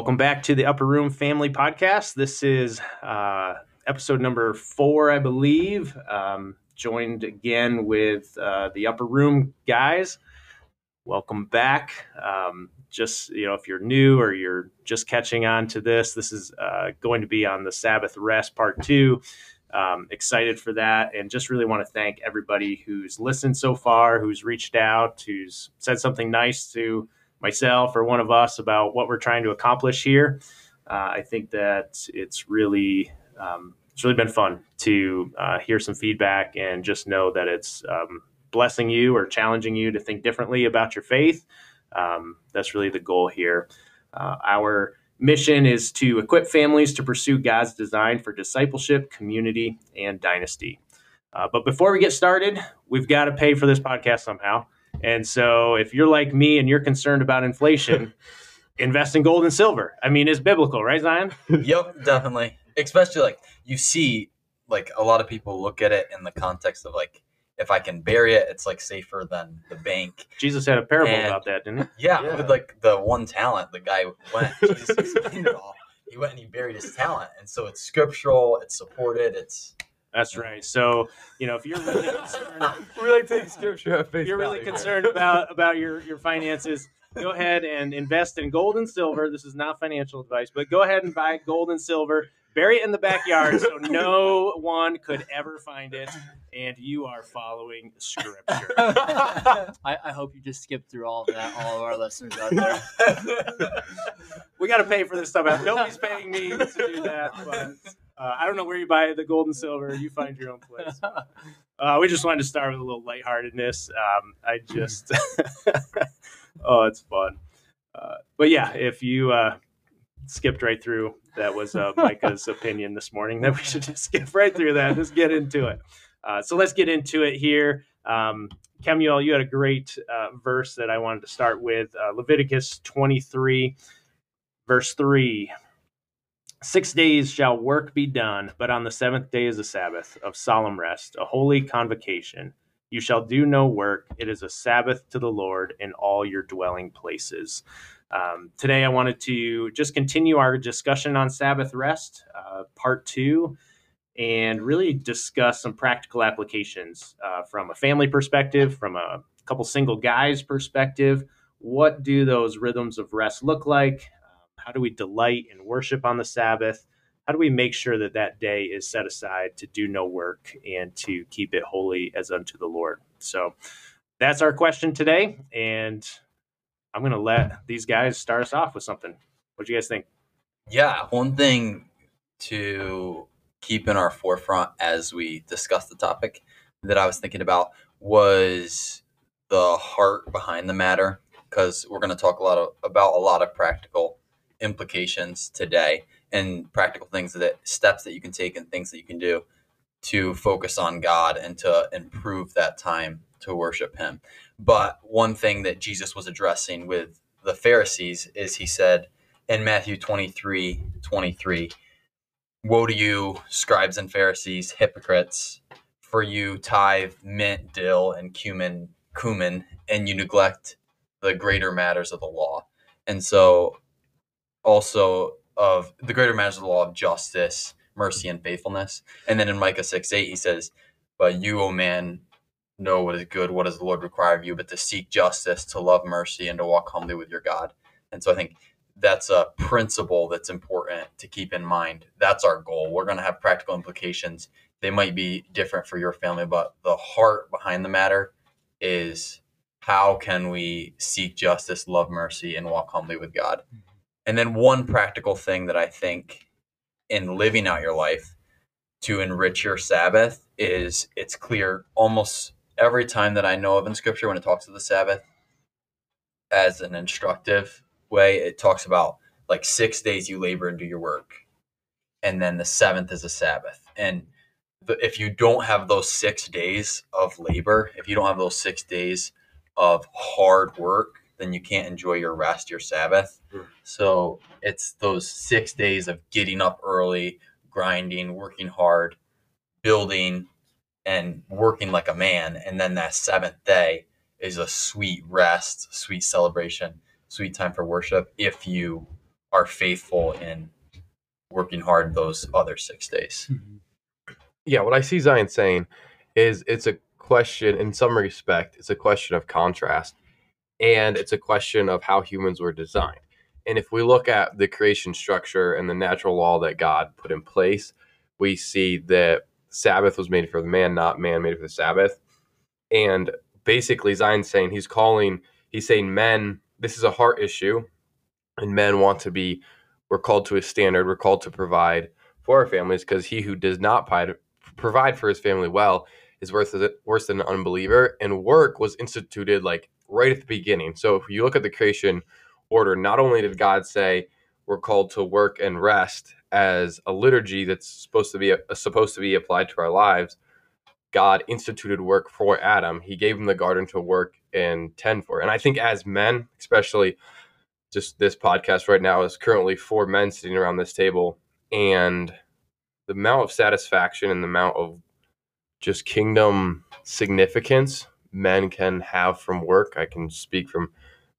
Welcome back to the Upper Room Family Podcast. This is uh, episode number four, I believe. Um, joined again with uh, the Upper Room guys. Welcome back. Um, just you know, if you're new or you're just catching on to this, this is uh, going to be on the Sabbath rest part two. Um, excited for that, and just really want to thank everybody who's listened so far, who's reached out, who's said something nice to myself or one of us about what we're trying to accomplish here. Uh, I think that it's really um, it's really been fun to uh, hear some feedback and just know that it's um, blessing you or challenging you to think differently about your faith. Um, that's really the goal here. Uh, our mission is to equip families to pursue God's design for discipleship, community, and dynasty. Uh, but before we get started, we've got to pay for this podcast somehow. And so if you're like me and you're concerned about inflation, invest in gold and silver. I mean, it's biblical, right, Zion? yep, definitely. Especially like you see, like a lot of people look at it in the context of like, if I can bury it, it's like safer than the bank. Jesus had a parable and, about that, didn't he? Yeah, yeah, with like the one talent, the guy went, Jesus explained it all. He went and he buried his talent. And so it's scriptural, it's supported, it's that's right. So, you know, if you're really concerned, we like taking scripture at face You're really concerned about about your your finances. Go ahead and invest in gold and silver. This is not financial advice, but go ahead and buy gold and silver. Bury it in the backyard so no one could ever find it, and you are following scripture. I, I hope you just skipped through all of that, all of our listeners out there. we got to pay for this stuff. Nobody's paying me to do that, but uh, I don't know where you buy the gold and silver. You find your own place. Uh, we just wanted to start with a little lightheartedness. Um, I just, oh, it's fun. Uh, but yeah, if you uh, skipped right through, that was uh, Micah's opinion this morning. That we should just skip right through that. Just get into it. Uh, so let's get into it here. Um, Kemuel, you had a great verse that I wanted to start with. Leviticus 23, verse 3. Six days shall work be done, but on the seventh day is a Sabbath of solemn rest, a holy convocation. You shall do no work. It is a Sabbath to the Lord in all your dwelling places. Um, today, I wanted to just continue our discussion on Sabbath rest, uh, part two, and really discuss some practical applications uh, from a family perspective, from a couple single guys' perspective. What do those rhythms of rest look like? How do we delight and worship on the Sabbath? How do we make sure that that day is set aside to do no work and to keep it holy as unto the Lord? So that's our question today. And I'm going to let these guys start us off with something. What do you guys think? Yeah, one thing to keep in our forefront as we discuss the topic that I was thinking about was the heart behind the matter because we're going to talk a lot of, about a lot of practical implications today and practical things that steps that you can take and things that you can do to focus on God and to improve that time to worship him. But one thing that Jesus was addressing with the Pharisees is he said in Matthew 23, 23, Woe to you, scribes and Pharisees, hypocrites, for you tithe mint, dill, and cumin, cumin, and you neglect the greater matters of the law. And so also of the greater matters of the law of justice, mercy, and faithfulness. And then in Micah 6 8, he says, But you, O man, know what is good, what does the Lord require of you, but to seek justice, to love mercy, and to walk humbly with your God. And so I think that's a principle that's important to keep in mind. That's our goal. We're going to have practical implications. They might be different for your family, but the heart behind the matter is how can we seek justice, love mercy, and walk humbly with God? And then one practical thing that I think in living out your life to enrich your Sabbath is it's clear almost every time that I know of in scripture when it talks of the Sabbath as an instructive way, it talks about like six days you labor and do your work. And then the seventh is a Sabbath. And if you don't have those six days of labor, if you don't have those six days of hard work, then you can't enjoy your rest, your Sabbath. Mm. So it's those six days of getting up early, grinding, working hard, building, and working like a man. And then that seventh day is a sweet rest, sweet celebration, sweet time for worship if you are faithful in working hard those other six days. Yeah, what I see Zion saying is it's a question, in some respect, it's a question of contrast, and it's a question of how humans were designed. And if we look at the creation structure and the natural law that God put in place, we see that Sabbath was made for the man, not man made for the Sabbath. And basically, Zion's saying he's calling, he's saying men, this is a heart issue, and men want to be, we're called to a standard, we're called to provide for our families because he who does not provide, for his family well is worse, worse than an unbeliever. And work was instituted like right at the beginning. So if you look at the creation order, not only did God say we're called to work and rest as a liturgy that's supposed to be supposed to be applied to our lives, God instituted work for Adam. He gave him the garden to work and tend for. And I think as men, especially just this podcast right now is currently four men sitting around this table and the amount of satisfaction and the amount of just kingdom significance men can have from work. I can speak from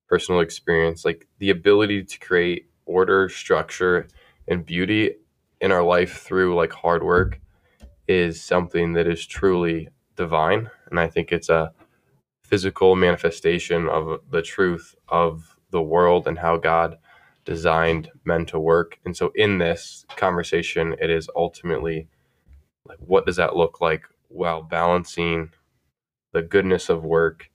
personal experience, like the ability to create order, structure, and beauty in our life through like hard work is something that is truly divine. And I think it's a physical manifestation of the truth of the world and how God designed men to work. And so in this conversation, it is ultimately like what does that look like while balancing the goodness of work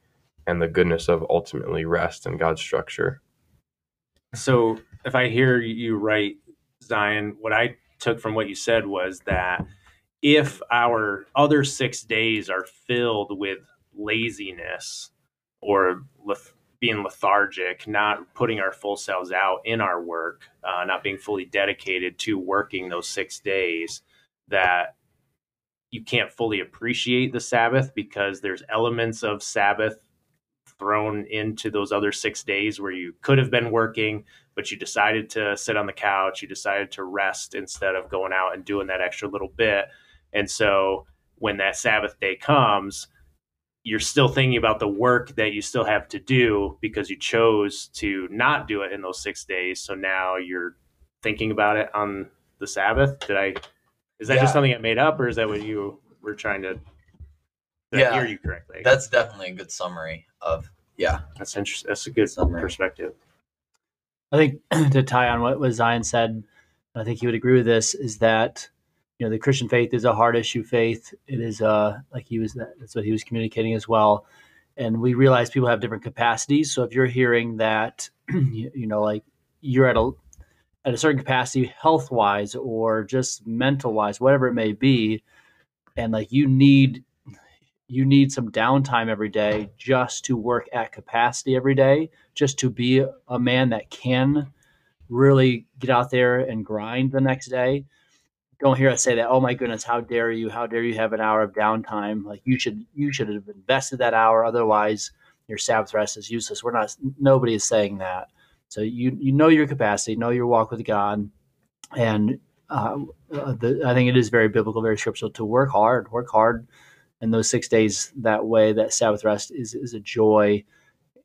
and the goodness of ultimately rest and God's structure. So, if I hear you right, Zion, what I took from what you said was that if our other six days are filled with laziness or leth- being lethargic, not putting our full selves out in our work, uh, not being fully dedicated to working those six days, that you can't fully appreciate the Sabbath because there's elements of Sabbath thrown into those other six days where you could have been working, but you decided to sit on the couch, you decided to rest instead of going out and doing that extra little bit. And so when that Sabbath day comes, you're still thinking about the work that you still have to do because you chose to not do it in those six days. So now you're thinking about it on the Sabbath. Did I, is that Yeah. just something I made up or is that what you were trying to, did I Yeah. hear you correctly? That's definitely a good summary of yeah. That's interesting. That's a good Summary. perspective. I think to tie on what, what Zion said, I think he would agree with this, is that you know the Christian faith is a hard issue faith. It is uh like he was that's what he was communicating as well, and we realize people have different capacities. So if you're hearing that, you, you know, like you're at a at a certain capacity, health wise or just mental wise, whatever it may be, and like you need you need some downtime every day just to work at capacity every day just to be a man that can really get out there and grind the next day. Don't hear us say that, oh my goodness, how dare you? How dare you have an hour of downtime? Like you should you should have invested that hour, otherwise your Sabbath rest is useless. We're not nobody is saying that. So you you know your capacity, know your walk with God, and uh, the, I think it is very biblical, very scriptural to work hard, work hard, and those six days that way, that Sabbath rest is is a joy,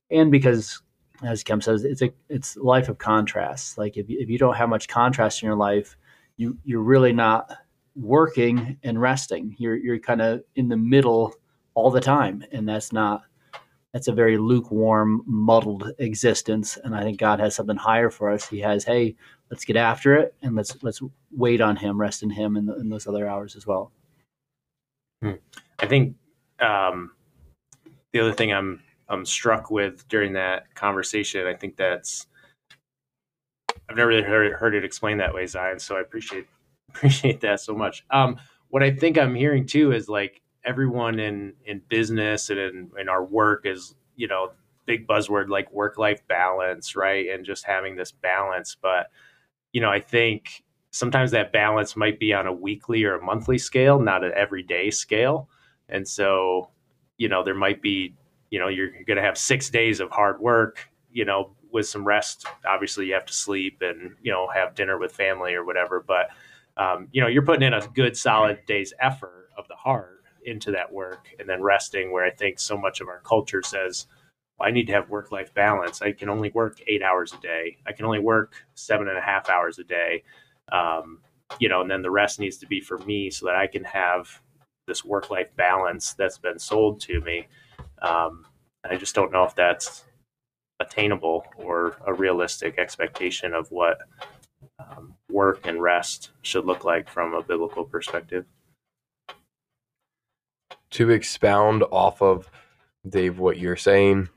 and because as Kim says, it's a it's life of contrast. Like if you, if you don't have much contrast in your life, you you're really not working and resting. You're you're kind of in the middle all the time, and that's not that's a very lukewarm, muddled existence. And I think God has something higher for us. He has, hey, let's get after it, and let's let's wait on Him, rest in Him, in, the, in those other hours as well. I think um, the other thing I'm I'm struck with during that conversation, I think that's I've never really heard, heard it explained that way, Zion. So I appreciate appreciate that so much. Um, what I think I'm hearing too is like everyone in in business and in, in our work is you know big buzzword like work life balance, right? And just having this balance, but you know I think sometimes that balance might be on a weekly or a monthly scale, not an everyday scale. And so, you know, there might be, you know, you're, going to have six days of hard work, you know, with some rest. Obviously, you have to sleep and, you know, have dinner with family or whatever. But, um, you know, you're putting in a good, solid day's effort of the heart into that work and then resting, where I think so much of our culture says, well, I need to have work life balance. I can only work eight hours a day. I can only work seven and a half hours a day. Um, you know, and then the rest needs to be for me so that I can have this work life balance that's been sold to me. Um, I just don't know if that's attainable or a realistic expectation of what um, work and rest should look like from a biblical perspective. To expound off of Dave, what you're saying,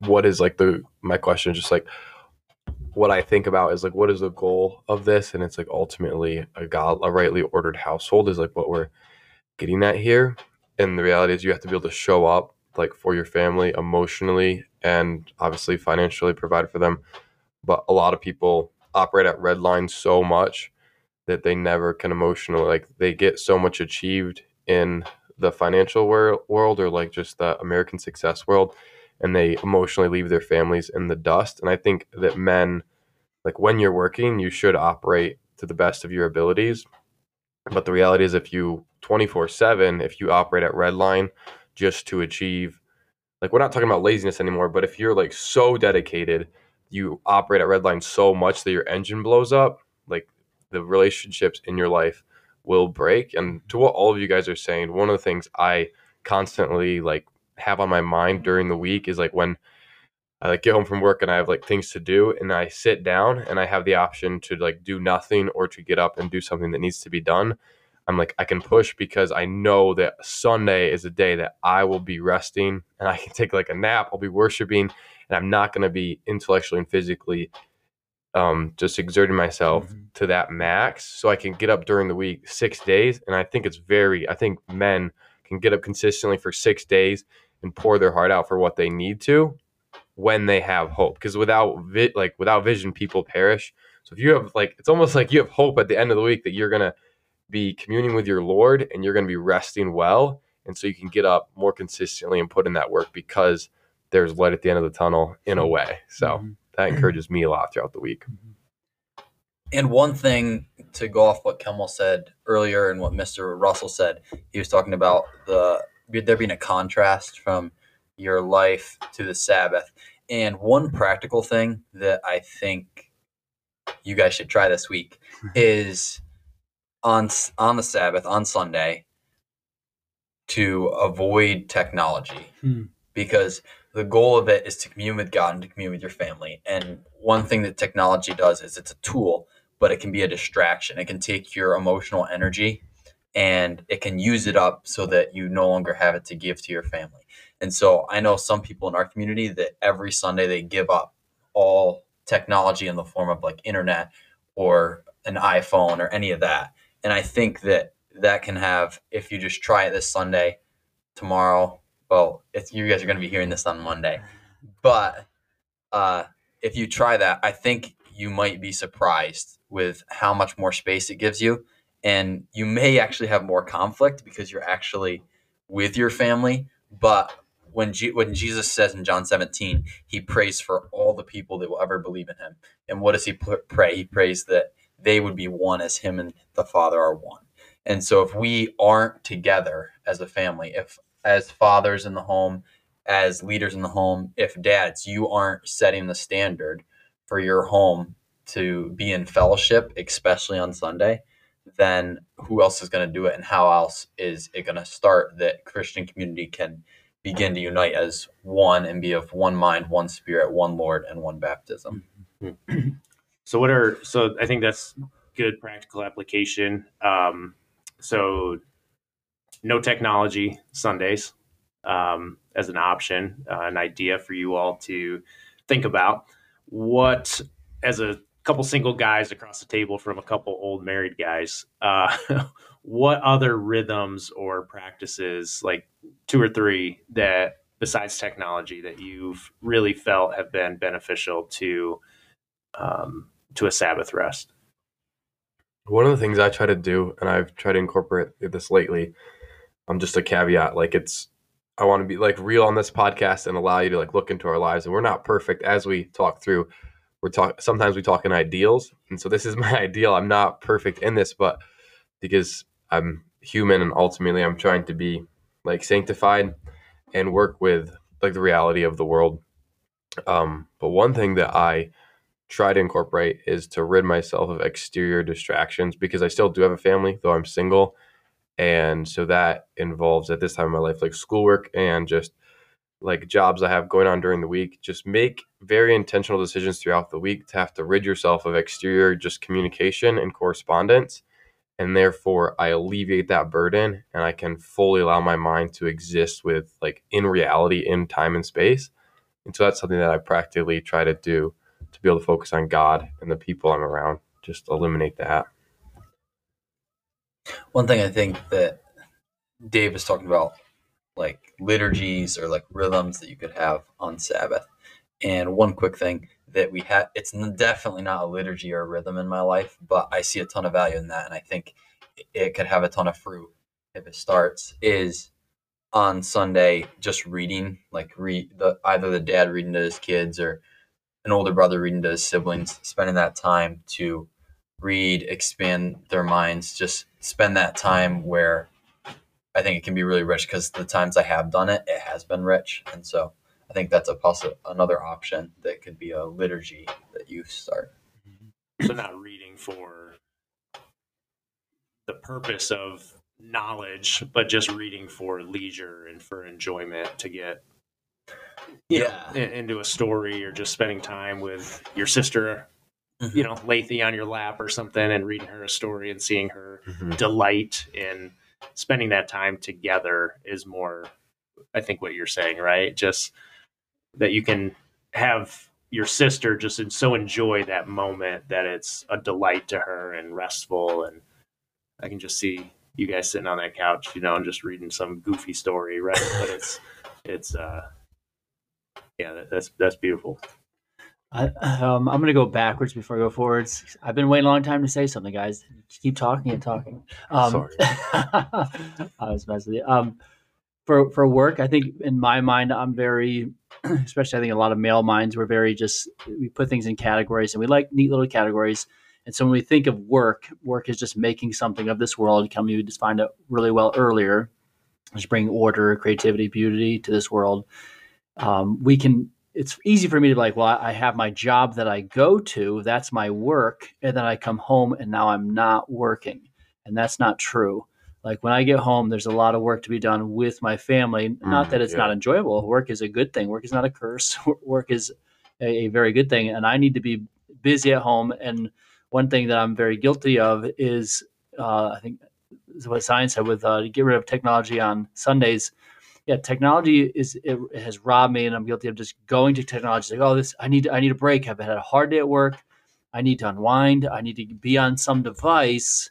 what is like the my question? Just like what I think about is like what is the goal of this, and it's like ultimately a God, a rightly ordered household is like what we're getting at here. And the reality is, you have to be able to show up like for your family emotionally and obviously financially provide for them. But a lot of people operate at red lines so much that they never can emotionally like they get so much achieved in the financial wor- world or like just the American success world and they emotionally leave their families in the dust. And I think that men, like when you're working, you should operate to the best of your abilities. But the reality is, if you 24 7, if you operate at red line just to achieve, like, we're not talking about laziness anymore, but if you're like so dedicated, you operate at red line so much that your engine blows up, like the relationships in your life will break. And to what all of you guys are saying, one of the things I constantly like have on my mind during the week is like when I like get home from work and I have like things to do and I sit down and I have the option to like do nothing or to get up and do something that needs to be done. I'm like I can push because I know that Sunday is a day that I will be resting and I can take like a nap, I'll be worshiping and I'm not going to be intellectually and physically um just exerting myself mm-hmm. to that max so I can get up during the week 6 days and I think it's very I think men can get up consistently for 6 days and pour their heart out for what they need to when they have hope because without vi- like without vision people perish so if you have like it's almost like you have hope at the end of the week that you're going to be communing with your lord and you're going to be resting well and so you can get up more consistently and put in that work because there's light at the end of the tunnel in a way so mm-hmm. That mm-hmm. encourages me a lot throughout the week mm-hmm. and one thing to go off what Kemal said earlier and what Mr. Russell said, he was talking about the there being a contrast from your life to the Sabbath. And one practical thing that I think you guys should try this week mm-hmm. is on on the Sabbath on Sunday to avoid technology hmm. because the goal of it is to commune with God and to commune with your family. And one thing that technology does is it's a tool, but it can be a distraction. It can take your emotional energy and it can use it up so that you no longer have it to give to your family. And so I know some people in our community that every Sunday they give up all technology in the form of like internet or an iPhone or any of that. And I think that that can have, if you just try it this Sunday, tomorrow, well, if you guys are going to be hearing this on Monday, but uh, if you try that, I think you might be surprised with how much more space it gives you and you may actually have more conflict because you're actually with your family. But when G- when Jesus says in John 17, he prays for all the people that will ever believe in him. And what does he pray? He prays that they would be one as him and the Father are one. And so if we aren't together as a family, if as fathers in the home, as leaders in the home, if dads, you aren't setting the standard for your home to be in fellowship, especially on Sunday, then who else is going to do it and how else is it going to start that Christian community can begin to unite as one and be of one mind, one spirit, one Lord, and one baptism. So, what are so? I think that's good practical application. Um, so, no technology Sundays um, as an option, uh, an idea for you all to think about. What as a couple single guys across the table from a couple old married guys. Uh, what other rhythms or practices, like two or three, that besides technology that you've really felt have been beneficial to um, to a Sabbath rest? One of the things I try to do, and I've tried to incorporate this lately, I'm just a caveat. Like it's, I want to be like real on this podcast and allow you to like look into our lives, and we're not perfect as we talk through we're talking sometimes we talk in ideals and so this is my ideal i'm not perfect in this but because i'm human and ultimately i'm trying to be like sanctified and work with like the reality of the world. Um, but one thing that I try to incorporate is to rid myself of exterior distractions because I still do have a family, though I'm single. And so that involves at this time of my life, like schoolwork and just like jobs I have going on during the week. Just make very intentional decisions throughout the week to have to rid yourself of exterior just communication and correspondence. And therefore, I alleviate that burden and I can fully allow my mind to exist with like in reality, in time and space. And so that's something that I practically try to do to be able to focus on God and the people I'm around. Just eliminate that. One thing I think that Dave is talking about, like liturgies or like rhythms that you could have on Sabbath. And one quick thing that we had, it's definitely not a liturgy or a rhythm in my life, but I see a ton of value in that. And I think it could have a ton of fruit if it starts, is on Sunday, just reading, like read the either the dad reading to his kids or an older brother reading to his siblings, spending that time to read, expand their minds, just spend that time where I think it can be really rich because the times I have done it, it has been rich. And so I think that's a possi- another option that could be a liturgy that you start. Mm-hmm. So not reading for the purpose of knowledge, but just reading for leisure and for enjoyment to get you know, Yeah. into a story or just spending time with your sister, Mhm. you know, Lathy on your lap or something and reading her a story and seeing her Mm-hmm. delight in spending that time together is more I think what you're saying, right? Just that you can have your sister just so enjoy that moment that it's a delight to her and restful and I can just see you guys sitting on that couch, you know, and just reading some goofy story, right? But it's it's uh yeah, that's that's beautiful. I, um, I'm going to go backwards before I go forwards. I've been waiting a long time to say something, guys. Keep talking and talking. Um, Sorry. I was messing with you. Um, for for work, I think in my mind, I'm very, especially I think a lot of male minds, we're very just we put things in categories and we like neat little categories. And so when we think of work, work is just making something of this world. Come, you defined it really well earlier. Just bring order, creativity, beauty to this world. Um, we can it's easy for me to be like, well, I have my job that I go to, that's my work, and then I come home and now I'm not working. And that's not true. Like when I get home, there's a lot of work to be done with my family. not Mm, that it's yeah. not enjoyable. Work is a good thing. Work is not a curse. Work is a, a very good thing. And I need to be busy at home. And one thing that I'm very guilty of is, uh, I think, is what Zion's said with uh, get rid of technology on Sundays yeah, technology is it, it has robbed me, and I'm guilty of just going to technology. Like, oh, this I need I need a break. I've had a hard day at work. I need to unwind. I need to be on some device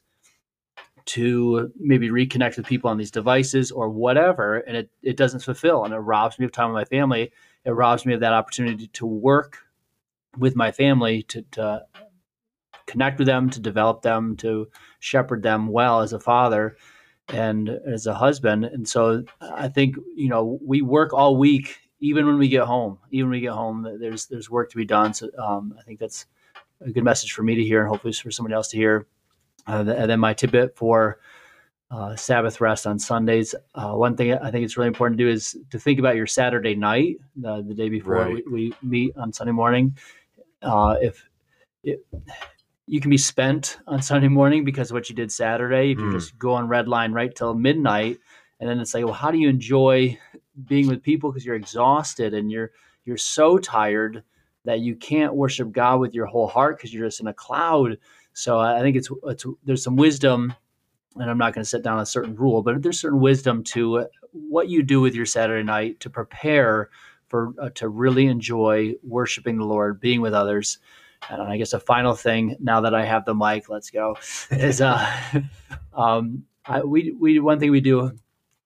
to maybe reconnect with people on these devices or whatever, and it it doesn't fulfill, and it robs me of time with my family. It robs me of that opportunity to work with my family to, to connect with them, to develop them, to shepherd them well as a father and as a husband. And so I think, you know, we work all week, even when we get home, even when we get home, there's, there's work to be done. So um, I think that's a good message for me to hear and hopefully for somebody else to hear. Uh, and then my tidbit for uh, Sabbath rest on Sundays. Uh, one thing I think it's really important to do is to think about your Saturday night, the day before Right. we, we meet on Sunday morning. Uh, if it, you can be spent on Sunday morning because of what you did Saturday. If you Mm. just go on red line right till midnight, and then it's like, well, how do you enjoy being with people because you're exhausted and you're you're so tired that you can't worship God with your whole heart because you're just in a cloud. So I think it's it's there's some wisdom, and I'm not going to set down a certain rule, but there's certain wisdom to what you do with your Saturday night to prepare for uh, to really enjoy worshiping the Lord, being with others. And I guess a final thing, now that I have the mic, let's go, is uh, um, I, we we one thing we do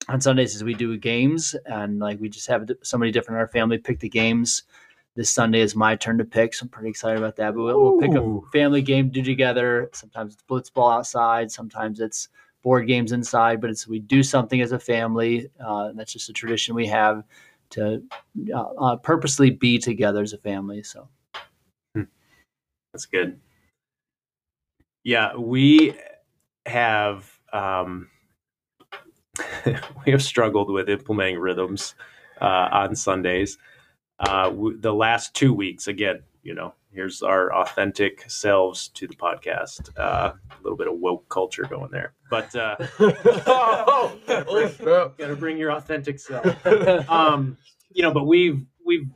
on Sundays is we do games, and like we just have somebody different in our family pick the games. This Sunday is my turn to pick, so I'm pretty excited about that. But we'll, we'll pick a family game to do together. Sometimes it's blitzball outside, sometimes it's board games inside. But it's we do something as a family. Uh, and that's just a tradition we have to uh, uh, purposely be together as a family. So. That's good. Yeah, we have um, we have struggled with implementing rhythms uh, on Sundays. Uh, w- the last two weeks, again, you know, here's our authentic selves to the podcast. Uh, a little bit of woke culture going there, but uh, oh, got to bring your authentic self. Um, you know, but we've we've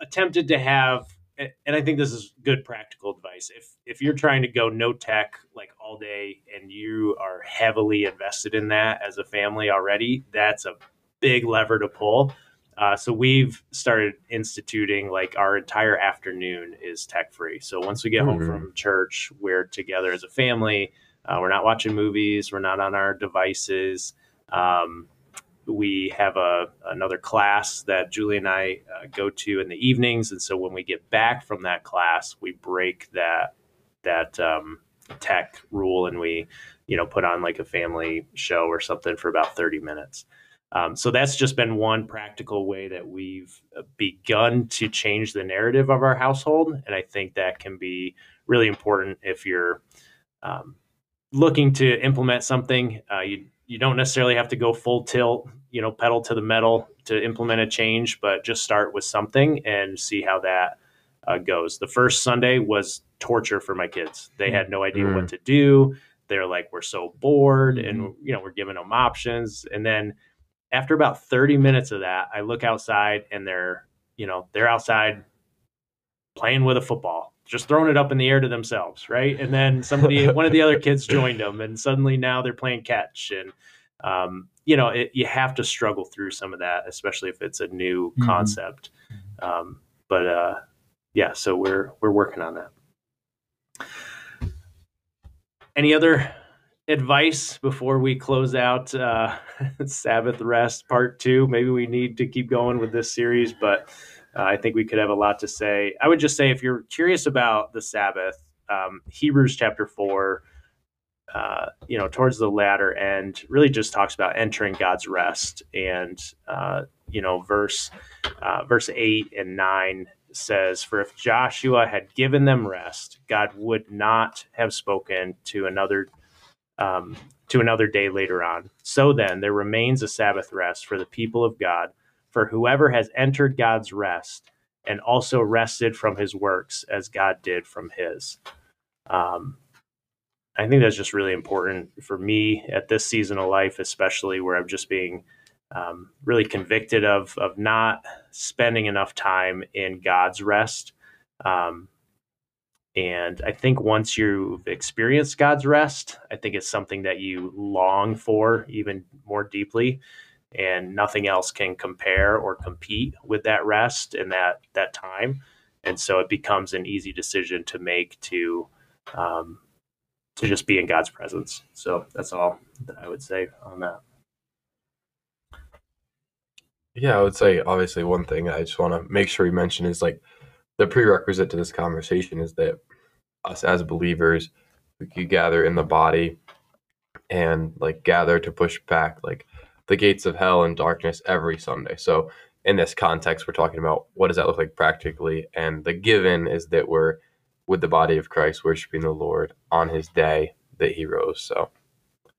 attempted to have, and I think this is good practical advice. If if you're trying to go no tech like all day, and you are heavily invested in that as a family already, that's a big lever to pull. Uh, so we've started instituting like our entire afternoon is tech free. So once we get home Mhm. from church, we're together as a family. Uh, we're not watching movies. We're not on our devices. Um, we have a another class that Julie and I uh, go to in the evenings, and so when we get back from that class, we break that that um, tech rule and we you know put on like a family show or something for about thirty minutes. Um, so that's just been one practical way that we've uh, begun to change the narrative of our household, and I think that can be really important if you're um, looking to implement something. Uh, you you don't necessarily have to go full tilt, you know, pedal to the metal to implement a change, but just start with something and see how that uh, goes. The first Sunday was torture for my kids. They had no idea Mm. what to do. They're like, we're so bored, and you know, we're giving them options. And then after about 30 minutes of that, I look outside and they're, you know, they're outside playing with a football, just throwing it up in the air to themselves, right? And then somebody, one of the other kids joined them, and suddenly now they're playing catch. And, um, you know, it, you have to struggle through some of that, especially if it's a new Mhm. concept. Um, but uh, yeah, so we're we're working on that. Any other advice before we close out uh, Sabbath rest part two? Maybe we need to keep going with this series, but uh, I think we could have a lot to say. I would just say if you're curious about the Sabbath, um, Hebrews chapter four, uh, you know, towards the latter end, really just talks about entering God's rest, and uh, you know, verse uh, verse eight and nine says, "For if Joshua had given them rest, God would not have spoken to another." Um, to another day later on. So then, there remains a Sabbath rest for the people of God. For whoever has entered God's rest and also rested from his works as God did from his. Um, I think that's just really important for me at this season of life, especially where I'm just being um, really convicted of of not spending enough time in God's rest. Um, and I think once you've experienced God's rest, I think it's something that you long for even more deeply and nothing else can compare or compete with that rest and that that time. And so it becomes an easy decision to make to um, to just be in god's presence. So that's all that i would say on that. Yeah, I would say obviously one thing I just want to make sure we mention is like the prerequisite to this conversation is that us as believers we could gather in the body and like gather to push back like the gates of hell and darkness every Sunday. So in this context, we're talking about what does that look like practically, and the given is that we're with the body of Christ, worshiping the Lord on His day that He rose. So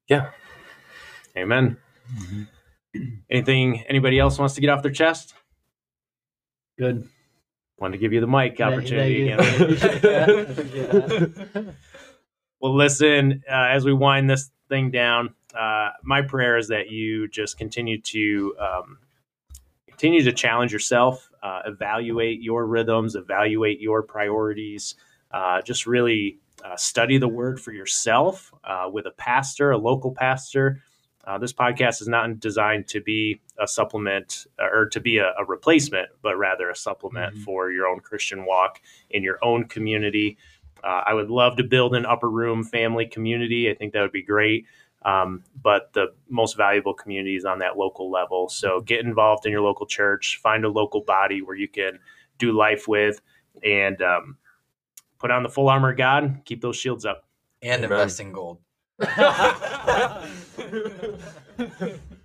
yeah, amen anything anybody else wants to get off their chest Good. want to give you the mic opportunity Thank you. again Well, listen, uh, as we wind this thing down, uh, my prayer is that you just continue to um, continue to challenge yourself, uh, evaluate your rhythms, evaluate your priorities, uh, just really uh, study the word for yourself uh, with a pastor, a local pastor. Uh, this podcast is not designed to be a supplement or to be a, a replacement, but rather a supplement Mhm. for your own Christian walk in your own community. Uh, I would love to build an upper room family community. I think that would be great. Um, but the most valuable community is on that local level. So get involved in your local church, find a local body where you can do life with, and um, put on the full armor of God. Keep those shields up. and Amen. invest in gold.